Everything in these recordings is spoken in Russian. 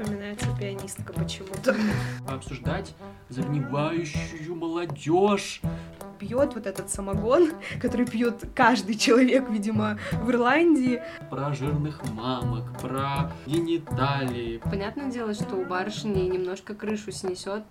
Вспоминается пианистка почему-то. Обсуждать загнивающую молодежь. Пьет вот этот самогон, который пьет каждый человек, видимо, в Ирландии. Про жирных мамок, про гениталии. Понятное дело, что у барышни немножко крышу снесет.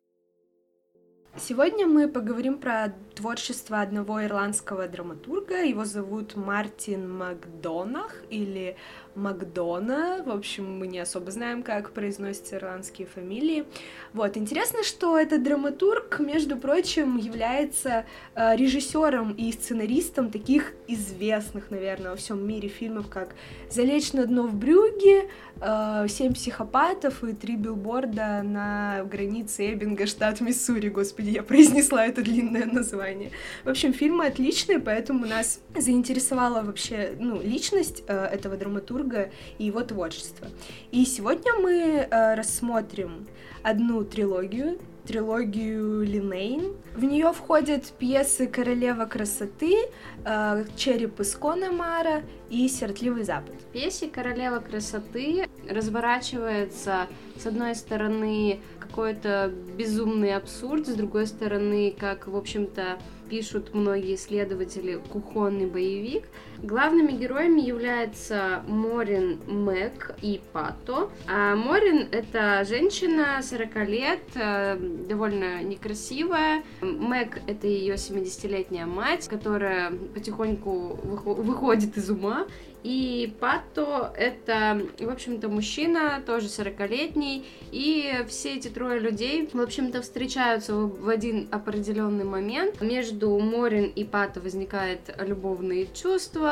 Сегодня мы поговорим про творчество одного ирландского драматурга. Его зовут Мартин Макдонах или Макдона. В общем, мы не особо знаем, как произносятся ирландские фамилии. Вот, интересно, что этот драматург, между прочим, является э, режиссером и сценаристом таких известных, наверное, во всем мире фильмов, как «Залечь на дно в брюге», э, «Семь психопатов» и «Три билборда на границе Эббинга, штат Миссури». Господи, я произнесла это длинное название. В общем, фильмы отличные, поэтому нас заинтересовала вообще ну, личность э, этого драматурга и его творчество. И сегодня мы э, рассмотрим одну трилогию, трилогию Линейн. В нее входят пьесы «Королева красоты», э, «Череп из Конемара» и «Сертливый запад». В пьесе «Королева красоты» разворачивается, с одной стороны, какой-то безумный абсурд, с другой стороны, как, в общем-то, пишут многие исследователи, кухонный боевик. Главными героями являются Морин Мэг и Пато. А Морин — это женщина 40 лет, э, довольно некрасивая. Мэг — это ее 70-летняя мать, которая потихоньку выходит из ума и Патто — это, в общем-то, мужчина, тоже 40-летний, и все эти трое людей, в общем-то, встречаются в один определенный момент. Между Морин и Патто возникает любовные чувства,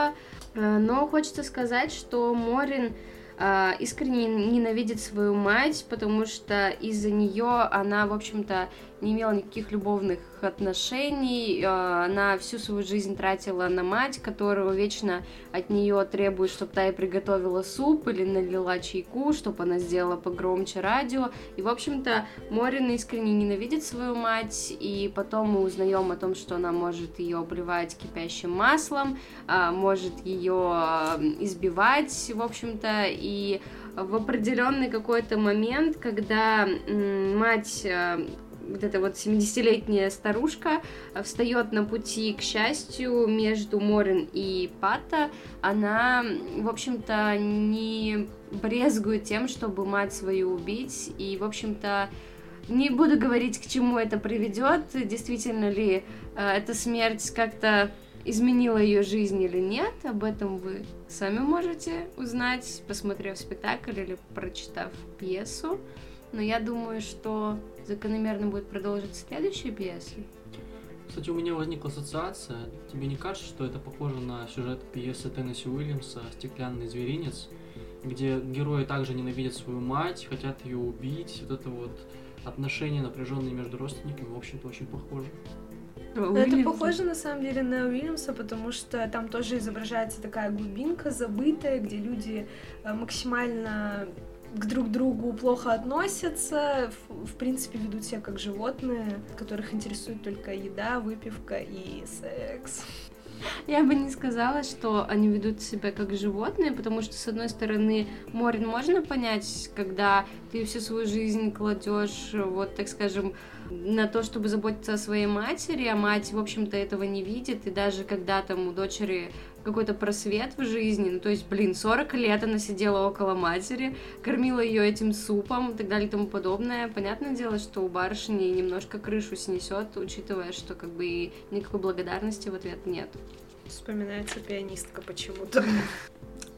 э, но хочется сказать, что Морин э, искренне ненавидит свою мать, потому что из-за нее она, в общем-то, не имела никаких любовных отношений, э, она всю свою жизнь тратила на мать, которую вечно от нее требует, чтобы та ей приготовила суп или налила чайку, чтобы она сделала погромче радио. И, в общем-то, Морин искренне ненавидит свою мать, и потом мы узнаем о том, что она может ее обливать кипящим маслом, а, может ее э, избивать, в общем-то, и в определенный какой-то момент, когда мать вот эта вот 70-летняя старушка э, встает на пути к счастью между Морин и Пата, она, в общем-то, не брезгует тем, чтобы мать свою убить, и, в общем-то, не буду говорить, к чему это приведет, действительно ли э, эта смерть как-то изменила ее жизнь или нет, об этом вы сами можете узнать, посмотрев спектакль или прочитав пьесу. Но я думаю, что закономерно будет продолжить следующей пьесы. Кстати, у меня возникла ассоциация. Тебе не кажется, что это похоже на сюжет пьесы Теннесси Уильямса «Стеклянный зверинец», где герои также ненавидят свою мать, хотят ее убить. Вот это вот отношения напряженные между родственниками, в общем-то, очень похоже. это похоже на самом деле на Уильямса, потому что там тоже изображается такая глубинка забытая, где люди э, максимально к друг другу плохо относятся, в, в принципе ведут себя как животные, которых интересует только еда, выпивка и секс. Я бы не сказала, что они ведут себя как животные, потому что, с одной стороны, Морин можно понять, когда ты всю свою жизнь кладешь, вот, так скажем, на то, чтобы заботиться о своей матери, а мать, в общем-то, этого не видит, и даже когда там у дочери какой-то просвет в жизни. Ну, то есть, блин, 40 лет она сидела около матери, кормила ее этим супом и так далее и тому подобное. Понятное дело, что у барышни немножко крышу снесет, учитывая, что как бы никакой благодарности в ответ нет. Вспоминается пианистка почему-то.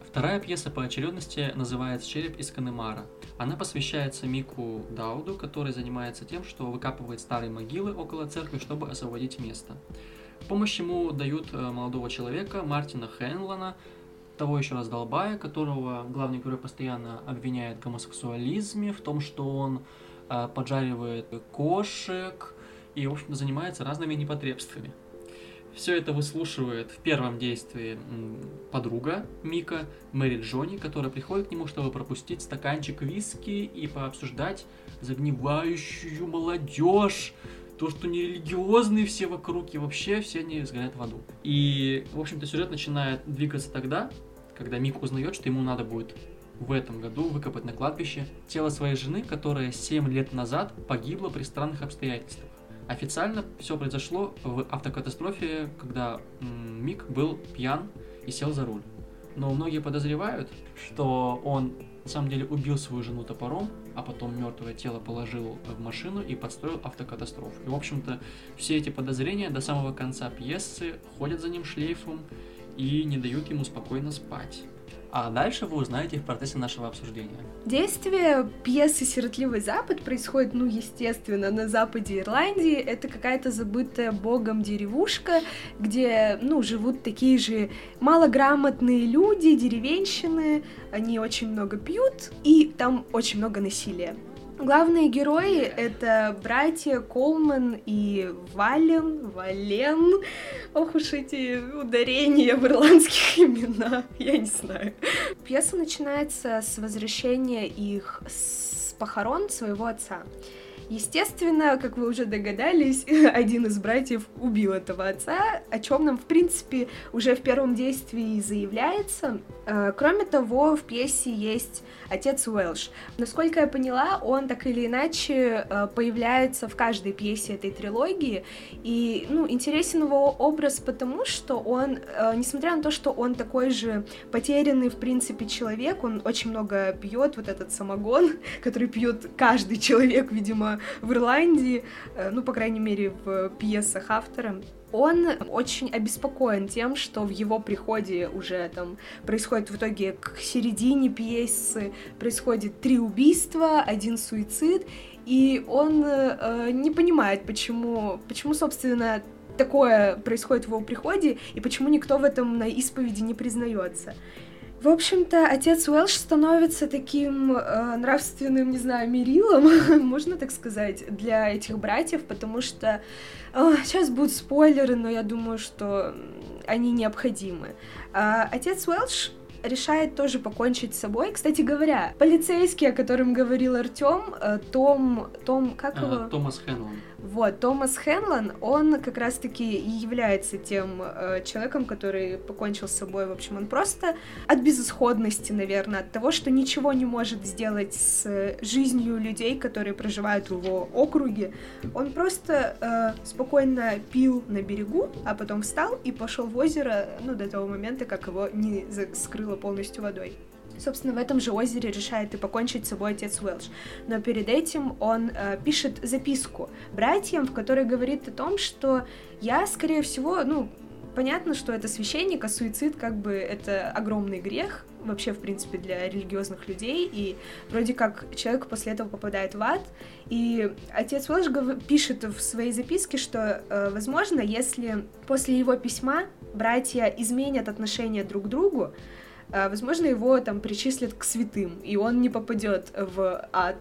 Вторая пьеса по очередности называется «Череп из Канемара». Она посвящается Мику Дауду, который занимается тем, что выкапывает старые могилы около церкви, чтобы освободить место. Помощь ему дают э, молодого человека Мартина Хенлона, того еще раз долбая, которого главный герой постоянно обвиняет в гомосексуализме, в том, что он э, поджаривает кошек и, в общем занимается разными непотребствами. Все это выслушивает в первом действии подруга Мика, Мэри Джонни, которая приходит к нему, чтобы пропустить стаканчик виски и пообсуждать загнивающую молодежь, то, что нерелигиозные все вокруг, и вообще все они сгорят в аду. И, в общем-то, сюжет начинает двигаться тогда, когда Мик узнает, что ему надо будет в этом году выкопать на кладбище тело своей жены, которая 7 лет назад погибла при странных обстоятельствах. Официально все произошло в автокатастрофе, когда Мик был пьян и сел за руль. Но многие подозревают, что он на самом деле убил свою жену топором, а потом мертвое тело положил в машину и подстроил автокатастрофу. И, в общем-то, все эти подозрения до самого конца пьесы ходят за ним шлейфом и не дают ему спокойно спать. А дальше вы узнаете в процессе нашего обсуждения. Действие пьесы «Сиротливый Запад» происходит, ну, естественно, на западе Ирландии. Это какая-то забытая богом деревушка, где, ну, живут такие же малограмотные люди, деревенщины. Они очень много пьют, и там очень много насилия. Главные герои — это братья Колман и Вален, Вален. Ох уж эти ударения в ирландских именах, я не знаю. Пьеса начинается с возвращения их с похорон своего отца. Естественно, как вы уже догадались, один из братьев убил этого отца, о чем нам, в принципе, уже в первом действии заявляется. Э, кроме того, в пьесе есть отец Уэлш. Насколько я поняла, он так или иначе э, появляется в каждой пьесе этой трилогии, и, ну, интересен его образ потому, что он, э, несмотря на то, что он такой же потерянный, в принципе, человек, он очень много пьет, вот этот самогон, который пьет каждый человек, видимо, в Ирландии, э, ну, по крайней мере, в пьесах автора, он очень обеспокоен тем, что в его приходе уже там происходит в итоге к середине пьесы происходит три убийства, один суицид, и он э, не понимает, почему, почему, собственно, такое происходит в его приходе, и почему никто в этом на исповеди не признается. В общем-то, отец Уэлш становится таким э, нравственным, не знаю, мерилом, можно так сказать, для этих братьев, потому что э, сейчас будут спойлеры, но я думаю, что они необходимы. Э, отец Уэлш решает тоже покончить с собой. Кстати говоря, полицейский, о котором говорил Артем, э, Том, Том, как а, его? Томас Хэнлон. Вот, Томас Хенлон, он как раз-таки и является тем э, человеком, который покончил с собой. В общем, он просто от безысходности, наверное, от того, что ничего не может сделать с жизнью людей, которые проживают в его округе. Он просто э, спокойно пил на берегу, а потом встал и пошел в озеро, ну, до того момента, как его не скрыло полностью водой. Собственно, в этом же озере решает и покончить с собой отец Уэлш. Но перед этим он э, пишет записку братьям, в которой говорит о том, что я, скорее всего, ну, понятно, что это священник, а суицид как бы это огромный грех вообще, в принципе, для религиозных людей, и вроде как человек после этого попадает в ад, и отец Уэлш пишет в своей записке, что, э, возможно, если после его письма братья изменят отношения друг к другу, возможно, его там причислят к святым, и он не попадет в ад.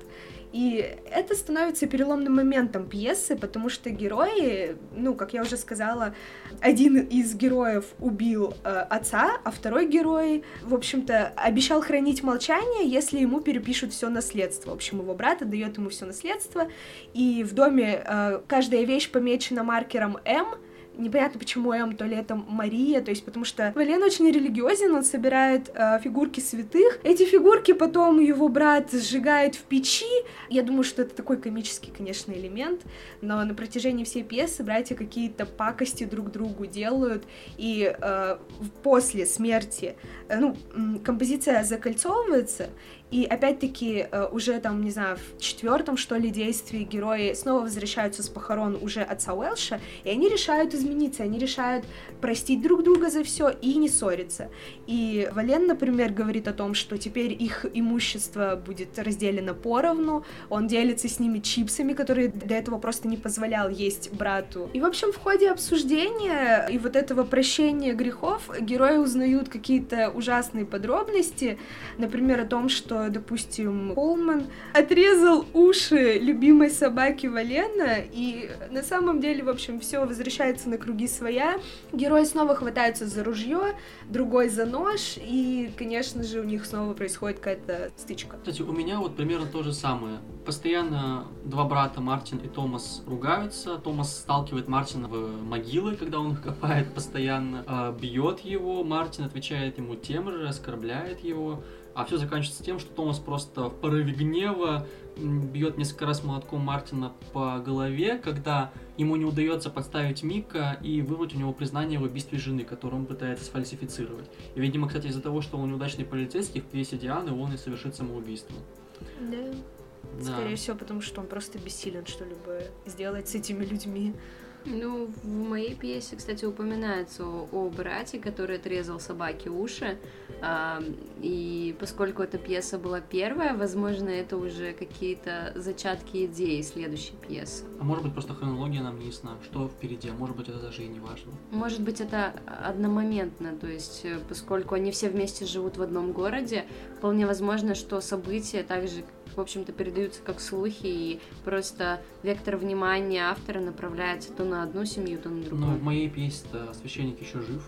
И это становится переломным моментом пьесы, потому что герои, ну, как я уже сказала, один из героев убил э, отца, а второй герой, в общем-то, обещал хранить молчание, если ему перепишут все наследство. В общем, его брат дает ему все наследство, и в доме э, каждая вещь помечена маркером М, непонятно почему М, то ли это Мария, то есть потому что Вален очень религиозен, он собирает э, фигурки святых, эти фигурки потом его брат сжигает в печи, я думаю, что это такой комический, конечно, элемент, но на протяжении всей пьесы братья какие-то пакости друг другу делают, и э, после смерти, э, ну, композиция закольцовывается, и опять-таки э, уже там, не знаю, в четвертом, что ли, действии герои снова возвращаются с похорон уже отца Уэлша, и они решают измениться, они решают простить друг друга за все и не ссориться. И Вален, например, говорит о том, что теперь их имущество будет разделено поровну, он делится с ними чипсами, которые до этого просто не позволял есть брату. И, в общем, в ходе обсуждения и вот этого прощения грехов герои узнают какие-то ужасные подробности, например, о том, что допустим, Колман отрезал уши любимой собаки Валена, и на самом деле, в общем, все возвращается на круги своя. Герои снова хватаются за ружье, другой за нож, и, конечно же, у них снова происходит какая-то стычка. Кстати, у меня вот примерно то же самое. Постоянно два брата, Мартин и Томас, ругаются. Томас сталкивает Мартина в могилы, когда он их копает постоянно, а, бьет его. Мартин отвечает ему тем же, оскорбляет его А все заканчивается тем, что Томас просто в порыве гнева бьет несколько раз молотком Мартина по голове, когда ему не удается подставить Мика и вырвать у него признание в убийстве жены, которую он пытается сфальсифицировать. И, видимо, кстати, из-за того, что он неудачный полицейский, в пьесе Дианы он и совершит самоубийство. Да. Да. Скорее всего, потому что он просто бессилен что-либо сделать с этими людьми. Ну, в моей пьесе, кстати, упоминается о, о брате, который отрезал собаке уши. А, и поскольку эта пьеса была первая, возможно, это уже какие-то зачатки идеи следующей пьесы. А может быть, просто хронология нам не ясна, что впереди, а может быть, это даже и не важно. Может быть, это одномоментно, то есть, э, поскольку они все вместе живут в одном городе, вполне возможно, что события также в общем-то, передаются как слухи, и просто вектор внимания автора направляется то на одну семью, то на другую. Но в моей пьесе священник еще жив,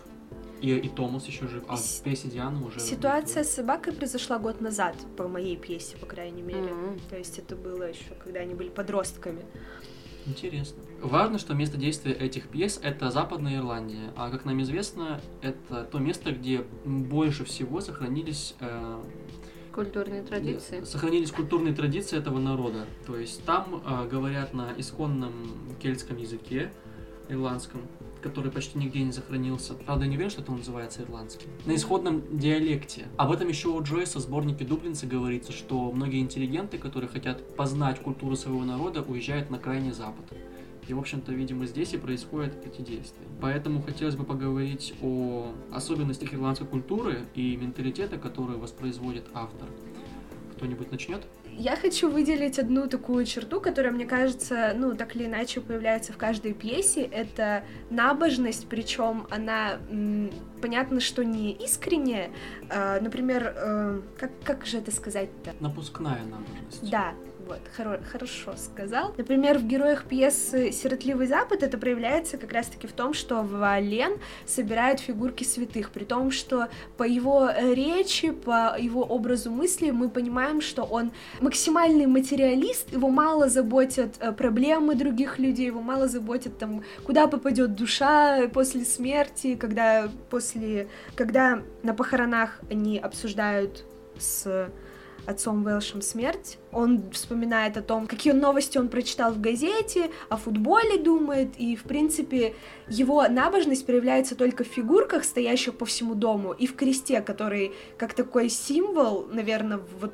и, и Томас еще жив, а в пьесе Дианы уже... Ситуация с собакой произошла год назад, по моей пьесе, по крайней мере. Mm-hmm. То есть это было еще, когда они были подростками. Интересно. Важно, что место действия этих пьес — это Западная Ирландия, а, как нам известно, это то место, где больше всего сохранились э, Культурные традиции. Сохранились культурные традиции этого народа. То есть там э, говорят на исконном кельтском языке, ирландском, который почти нигде не сохранился. Правда, не уверен, что это называется ирландским. На исходном диалекте. Об этом еще у Джойса в сборнике Дублинца говорится, что многие интеллигенты, которые хотят познать культуру своего народа, уезжают на крайний запад. И, в общем-то, видимо, здесь и происходят эти действия. Поэтому хотелось бы поговорить о особенностях ирландской культуры и менталитета, который воспроизводит автор. Кто-нибудь начнет? Я хочу выделить одну такую черту, которая, мне кажется, ну, так или иначе появляется в каждой пьесе. Это набожность, причем она, м, понятно, что не искренняя. Э, например, э, как, как же это сказать-то? Напускная набожность. Да, вот, хоро- хорошо сказал. Например, в героях пьесы «Сиротливый Запад» это проявляется как раз-таки в том, что Вален собирает фигурки святых, при том, что по его речи, по его образу мысли мы понимаем, что он максимальный материалист, его мало заботят э, проблемы других людей, его мало заботят там, куда попадет душа после смерти, когда после, когда на похоронах они обсуждают с отцом Велшем смерть. Он вспоминает о том, какие новости он прочитал в газете, о футболе думает, и, в принципе, его набожность проявляется только в фигурках, стоящих по всему дому, и в кресте, который, как такой символ, наверное, вот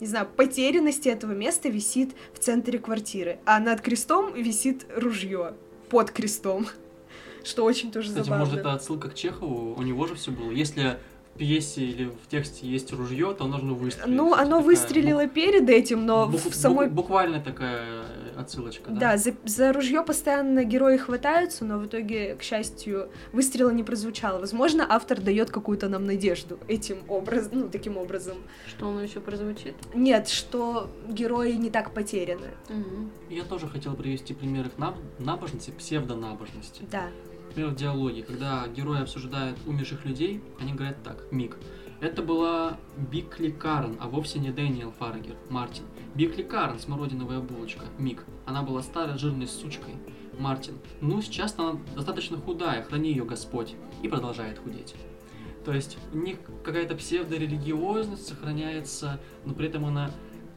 не знаю, потерянности этого места висит в центре квартиры, а над крестом висит ружье под крестом, что очень тоже Кстати, забавно. может, это отсылка к Чехову, у него же все было. Если пьесе или в тексте есть ружье, то нужно выстрелить. Ну, оно такая, выстрелило бук... перед этим, но бук... в самой... Буквально такая отсылочка, да? Да, за, за ружье постоянно герои хватаются, но в итоге, к счастью, выстрела не прозвучало. Возможно, автор дает какую-то нам надежду этим образом, ну, таким образом. Что он еще прозвучит? Нет, что герои не так потеряны. Угу. Я тоже хотел привести примеры к наб... набожности, псевдонабожности. Да. Например, в диалоге, когда герои обсуждают умерших людей, они говорят так, Мик, это была Бикли Карен, а вовсе не Дэниел Фаргер, Мартин. Бикли Карен, смородиновая булочка, Мик. Она была старой жирной сучкой. Мартин. Ну, сейчас она достаточно худая, храни ее Господь. И продолжает худеть. То есть у них какая-то псевдорелигиозность сохраняется, но при этом она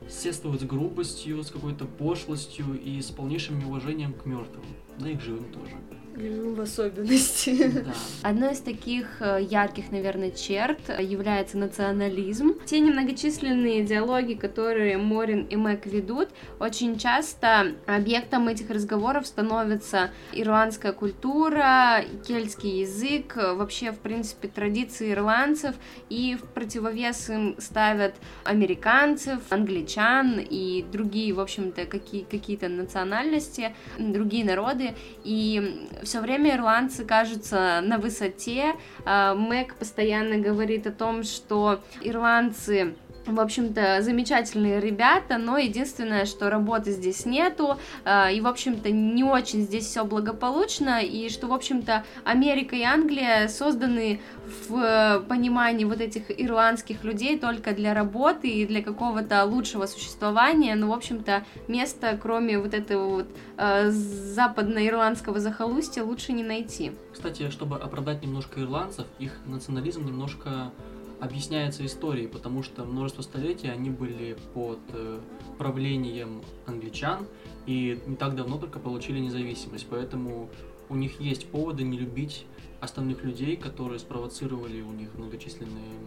сестствует с грубостью, с какой-то пошлостью и с полнейшим неуважением к мертвым. Да и к живым тоже в особенности. Да. Одной из таких э, ярких, наверное, черт является национализм. Те немногочисленные диалоги, которые Морин и Мэг ведут, очень часто объектом этих разговоров становится ирландская культура, кельтский язык, вообще, в принципе, традиции ирландцев, и в противовес им ставят американцев, англичан и другие, в общем-то, какие- какие-то национальности, другие народы, и все время ирландцы кажутся на высоте. А, Мэг постоянно говорит о том, что ирландцы в общем-то, замечательные ребята, но единственное, что работы здесь нету, э, и, в общем-то, не очень здесь все благополучно, и что, в общем-то, Америка и Англия созданы в понимании вот этих ирландских людей только для работы и для какого-то лучшего существования, но, в общем-то, места, кроме вот этого вот э, западноирландского захолустья, лучше не найти. Кстати, чтобы оправдать немножко ирландцев, их национализм немножко объясняется историей, потому что множество столетий они были под э, правлением англичан и не так давно только получили независимость, поэтому у них есть поводы не любить остальных людей, которые спровоцировали у них многочисленные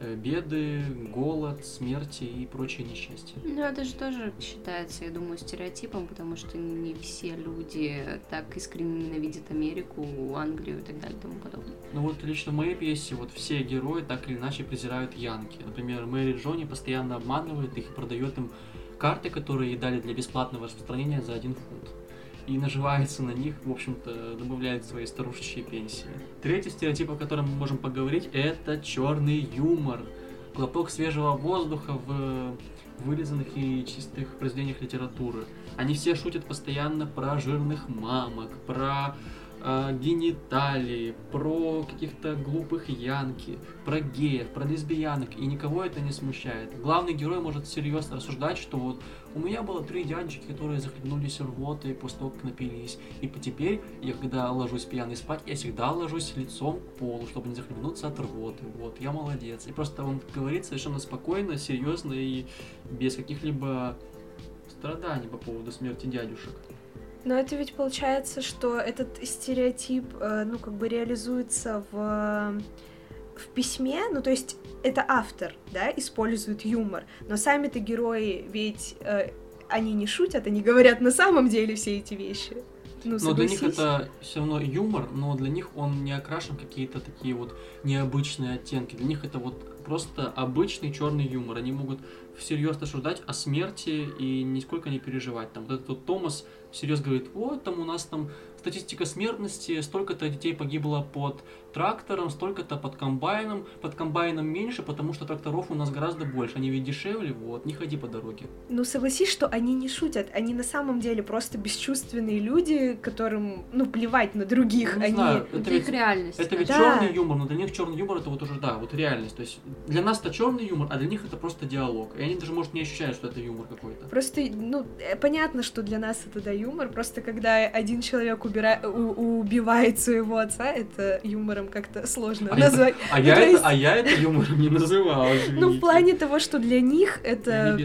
беды, голод, смерти и прочие несчастья. Ну, это же тоже считается, я думаю, стереотипом, потому что не все люди так искренне ненавидят Америку, Англию и так далее и тому подобное. Ну вот лично в моей пьесе вот все герои так или иначе презирают Янки. Например, Мэри Джонни постоянно обманывает их и продает им карты, которые ей дали для бесплатного распространения за один фунт и наживается на них, в общем-то, добавляет свои старушечьи пенсии. Третий стереотип, о котором мы можем поговорить, это черный юмор. Глоток свежего воздуха в вырезанных и чистых произведениях литературы. Они все шутят постоянно про жирных мамок, про э, гениталии, про каких-то глупых янки, про геев, про лесбиянок, и никого это не смущает. Главный герой может серьезно рассуждать, что вот у меня было три дядечки, которые захлебнулись рвотой после того, как напились. И теперь, я когда ложусь пьяный спать, я всегда ложусь лицом к полу, чтобы не захлебнуться от рвоты. Вот, я молодец. И просто он говорит совершенно спокойно, серьезно и без каких-либо страданий по поводу смерти дядюшек. Но это ведь получается, что этот стереотип, э, ну, как бы реализуется в в письме, ну то есть это автор, да, использует юмор, но сами-то герои ведь э, они не шутят, они говорят на самом деле все эти вещи. Ну, но для них это все равно юмор, но для них он не окрашен какие-то такие вот необычные оттенки. Для них это вот просто обычный черный юмор. Они могут всерьез рассуждать о смерти и нисколько не переживать. Там вот этот вот Томас всерьез говорит, вот там у нас там статистика смертности, столько-то детей погибло под трактором, столько-то под комбайном, под комбайном меньше, потому что тракторов у нас гораздо больше, они ведь дешевле, вот, не ходи по дороге. Ну, согласись, что они не шутят, они на самом деле просто бесчувственные люди, которым, ну, плевать на других, ну, они... Знаю, это, ведь, реальность. Это ведь да. черный юмор, но для них черный юмор это вот уже, да, вот реальность, то есть для нас это черный юмор, а для них это просто диалог, и они даже, может, не ощущают, что это юмор какой-то. Просто, ну, э, понятно, что для нас это, да, юмор, просто когда один человек убира... убивает своего отца, это юмором как-то сложно а назвать. Я, а, ну, я это, есть... а я это юмором не называл. Ну, в плане того, что для них это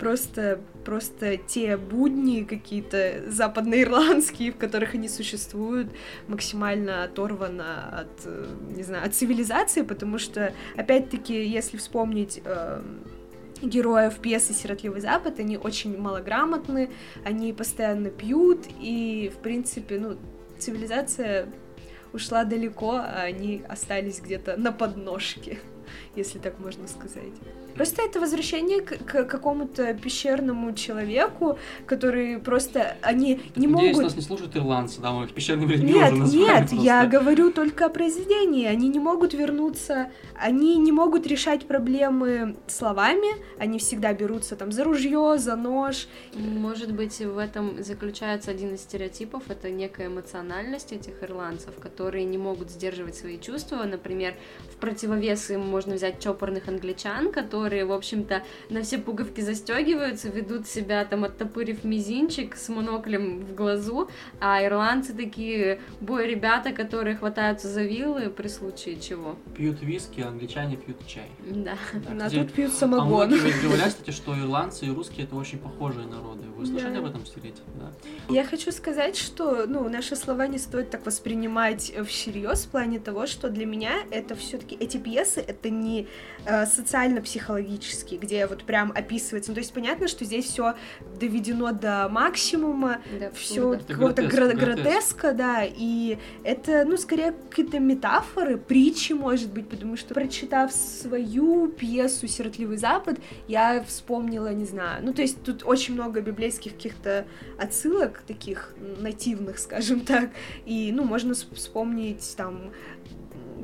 просто, просто те будни какие-то западноирландские, в которых они существуют, максимально оторвано от, э, не знаю, от цивилизации, потому что, опять-таки, если вспомнить э, героев пьесы «Сиротливый Запад», они очень малограмотны, они постоянно пьют, и, в принципе, ну, цивилизация ушла далеко, а они остались где-то на подножке, если так можно сказать. Просто это возвращение к, к какому-то пещерному человеку, который просто они не надеюсь, могут. нас не слушают ирландцы, да, мы их пещерными людьми Нет, уже нет, просто. я говорю только о произведении. Они не могут вернуться, они не могут решать проблемы словами, они всегда берутся там за ружье, за нож. Может быть, в этом заключается один из стереотипов, это некая эмоциональность этих ирландцев, которые не могут сдерживать свои чувства. Например, в противовес им можно взять чопорных англичан, которые в общем-то, на все пуговки застегиваются, ведут себя там оттопырив мизинчик с моноклем в глазу, а ирландцы такие бой ребята, которые хватаются за вилы при случае чего. Пьют виски, а англичане пьют чай. Да. да а тут пьют самогон. А многие говорят, кстати, что ирландцы и русские это очень похожие народы. Вы слышали да. об этом стереотипе? Да? Я хочу сказать, что ну, наши слова не стоит так воспринимать всерьез в плане того, что для меня это все-таки эти пьесы это не э, социально-психологические психологический, где вот прям описывается. Ну, то есть понятно, что здесь все доведено до максимума, да, все какого-то гротеск, гротеска, да, и это, ну, скорее какие-то метафоры, притчи, может быть, потому что, прочитав свою пьесу «Сиротливый Запад», я вспомнила, не знаю, ну, то есть тут очень много библейских каких-то отсылок, таких нативных, скажем так, и, ну, можно вспомнить там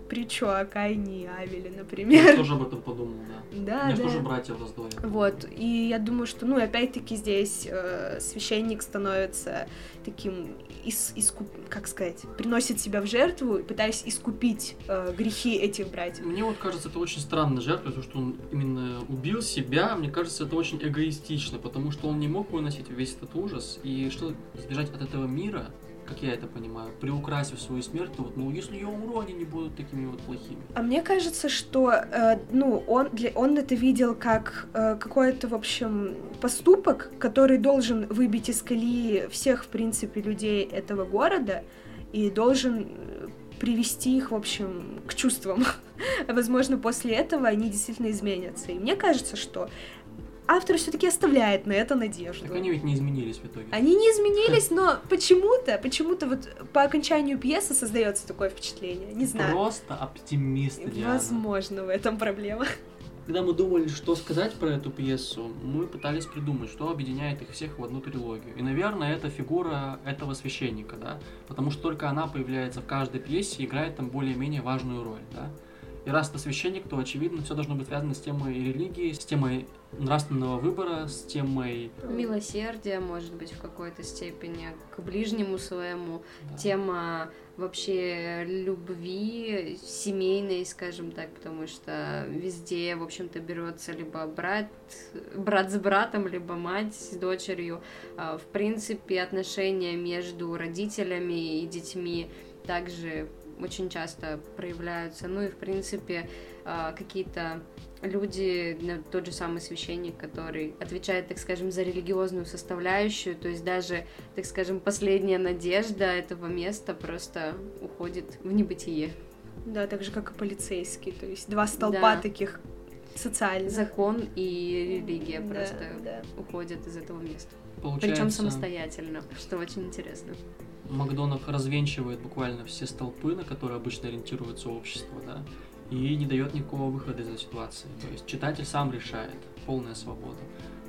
притчу о Кайне и Авеле, например. Я тоже об этом подумал, да. Да, У меня да. тоже братья в раздоре. Вот, и я думаю, что, ну, опять-таки здесь э, священник становится таким, ис, искуп, как сказать, приносит себя в жертву, пытаясь искупить э, грехи этих братьев. Мне вот кажется, это очень странная жертва, то, что он именно убил себя, мне кажется, это очень эгоистично, потому что он не мог выносить весь этот ужас, и что сбежать от этого мира, как я это понимаю, приукрасив свою смерть, то вот, ну, если я умру, они не будут такими вот плохими. А мне кажется, что, э, ну, он, для, он это видел как э, какой-то, в общем, поступок, который должен выбить из колеи всех, в принципе, людей этого города и должен э, привести их, в общем, к чувствам. Возможно, после этого они действительно изменятся. И мне кажется, что автор все-таки оставляет на это надежду. Так они ведь не изменились в итоге. Они не изменились, но почему-то, почему-то вот по окончанию пьесы создается такое впечатление. Не знаю. Просто оптимист, Диана. Возможно, в этом проблема. Когда мы думали, что сказать про эту пьесу, мы пытались придумать, что объединяет их всех в одну трилогию. И, наверное, это фигура этого священника, да, потому что только она появляется в каждой пьесе и играет там более-менее важную роль, да. И раз это священник, то, очевидно, все должно быть связано с темой религии, с темой нравственного выбора, с темой... Милосердия, может быть, в какой-то степени, к ближнему своему. Да. Тема вообще любви семейной, скажем так, потому что везде, в общем-то, берется либо брат, брат с братом, либо мать с дочерью. А, в принципе, отношения между родителями и детьми также очень часто проявляются. Ну и, в принципе, а, какие-то люди, тот же самый священник, который отвечает, так скажем, за религиозную составляющую, то есть даже, так скажем, последняя надежда этого места просто уходит в небытие. Да, так же, как и полицейский, то есть два столпа да. таких социальных. Закон и религия да, просто да. уходят из этого места. Получается... Причем самостоятельно, что очень интересно. Макдонах развенчивает буквально все столпы, на которые обычно ориентируется общество, да, и не дает никакого выхода из этой ситуации. То есть читатель сам решает, полная свобода.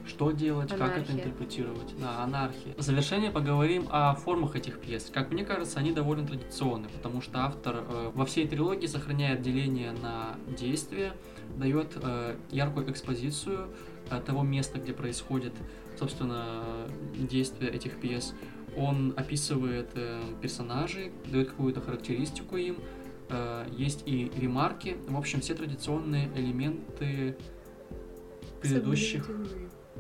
Что делать, анархия. как это интерпретировать. Да, анархия. В завершение поговорим о формах этих пьес. Как мне кажется, они довольно традиционны, потому что автор э, во всей трилогии сохраняет деление на действие, дает э, яркую экспозицию э, того места, где происходит, собственно, действие этих пьес он описывает э, персонажей, дает какую-то характеристику им, э, есть и ремарки. В общем, все традиционные элементы предыдущих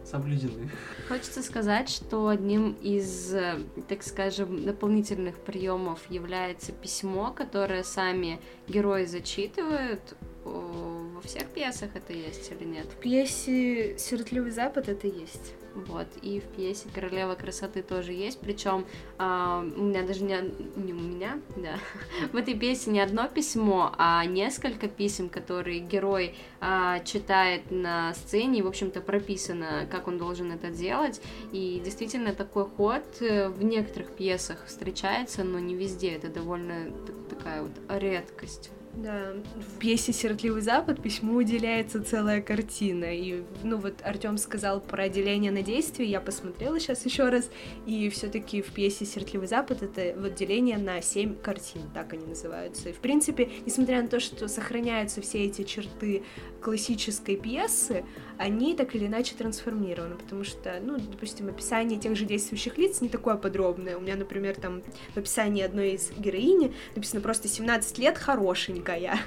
соблюдены. Хочется сказать, что одним из, э, так скажем, дополнительных приемов является письмо, которое сами герои зачитывают. Во всех пьесах это есть или нет? В пьесе «Сиротливый Запад» это есть. Вот, и в пьесе Королева красоты тоже есть. Причем а, у меня даже не, не у меня, да. в этой пьесе не одно письмо, а несколько писем, которые герой а, читает на сцене, и, в общем-то, прописано, как он должен это делать. И действительно такой ход э, в некоторых пьесах встречается, но не везде. Это довольно такая вот редкость. Да, в пьесе «Сиротливый Запад» письму уделяется целая картина. И, ну, вот Артем сказал про деление на действие, я посмотрела сейчас еще раз, и все-таки в пьесе «Сиротливый Запад» это вот деление на семь картин, так они называются. И, в принципе, несмотря на то, что сохраняются все эти черты классической пьесы, они так или иначе трансформированы, потому что, ну, допустим, описание тех же действующих лиц не такое подробное. У меня, например, там в описании одной из героини написано просто 17 лет хорошенькая.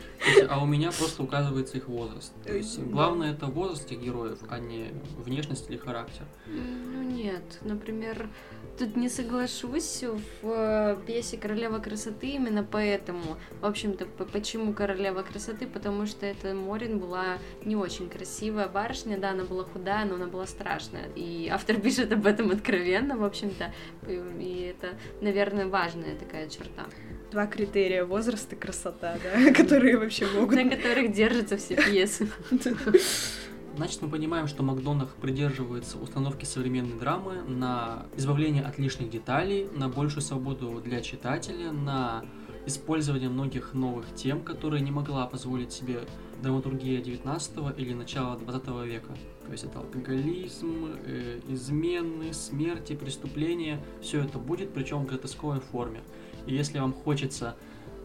А у меня просто указывается их возраст. То есть главное это возраст этих героев, а не внешность или характер. Ну нет, например, тут не соглашусь. В э, пьесе «Королева красоты» именно поэтому. В общем-то, почему «Королева красоты»? Потому что эта Морин была не очень красивая барышня, да, она была худая, но она была страшная. И автор пишет об этом откровенно, в общем-то. И это, наверное, важная такая черта два критерия возраст и красота, да, которые вообще могут. На которых держатся все пьесы. Значит, мы понимаем, что Макдонах придерживается установки современной драмы на избавление от лишних деталей, на большую свободу для читателя, на использование многих новых тем, которые не могла позволить себе драматургия 19 или начала 20 века. То есть это алкоголизм, э, измены, смерти, преступления, все это будет, причем в гротесковой форме. И если вам хочется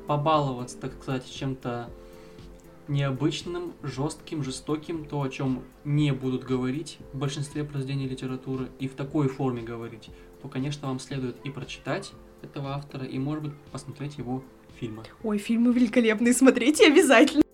побаловаться, так сказать, чем-то необычным, жестким, жестоким, то, о чем не будут говорить в большинстве произведений литературы, и в такой форме говорить, то, конечно, вам следует и прочитать этого автора, и, может быть, посмотреть его фильмы. Ой, фильмы великолепные, смотрите обязательно.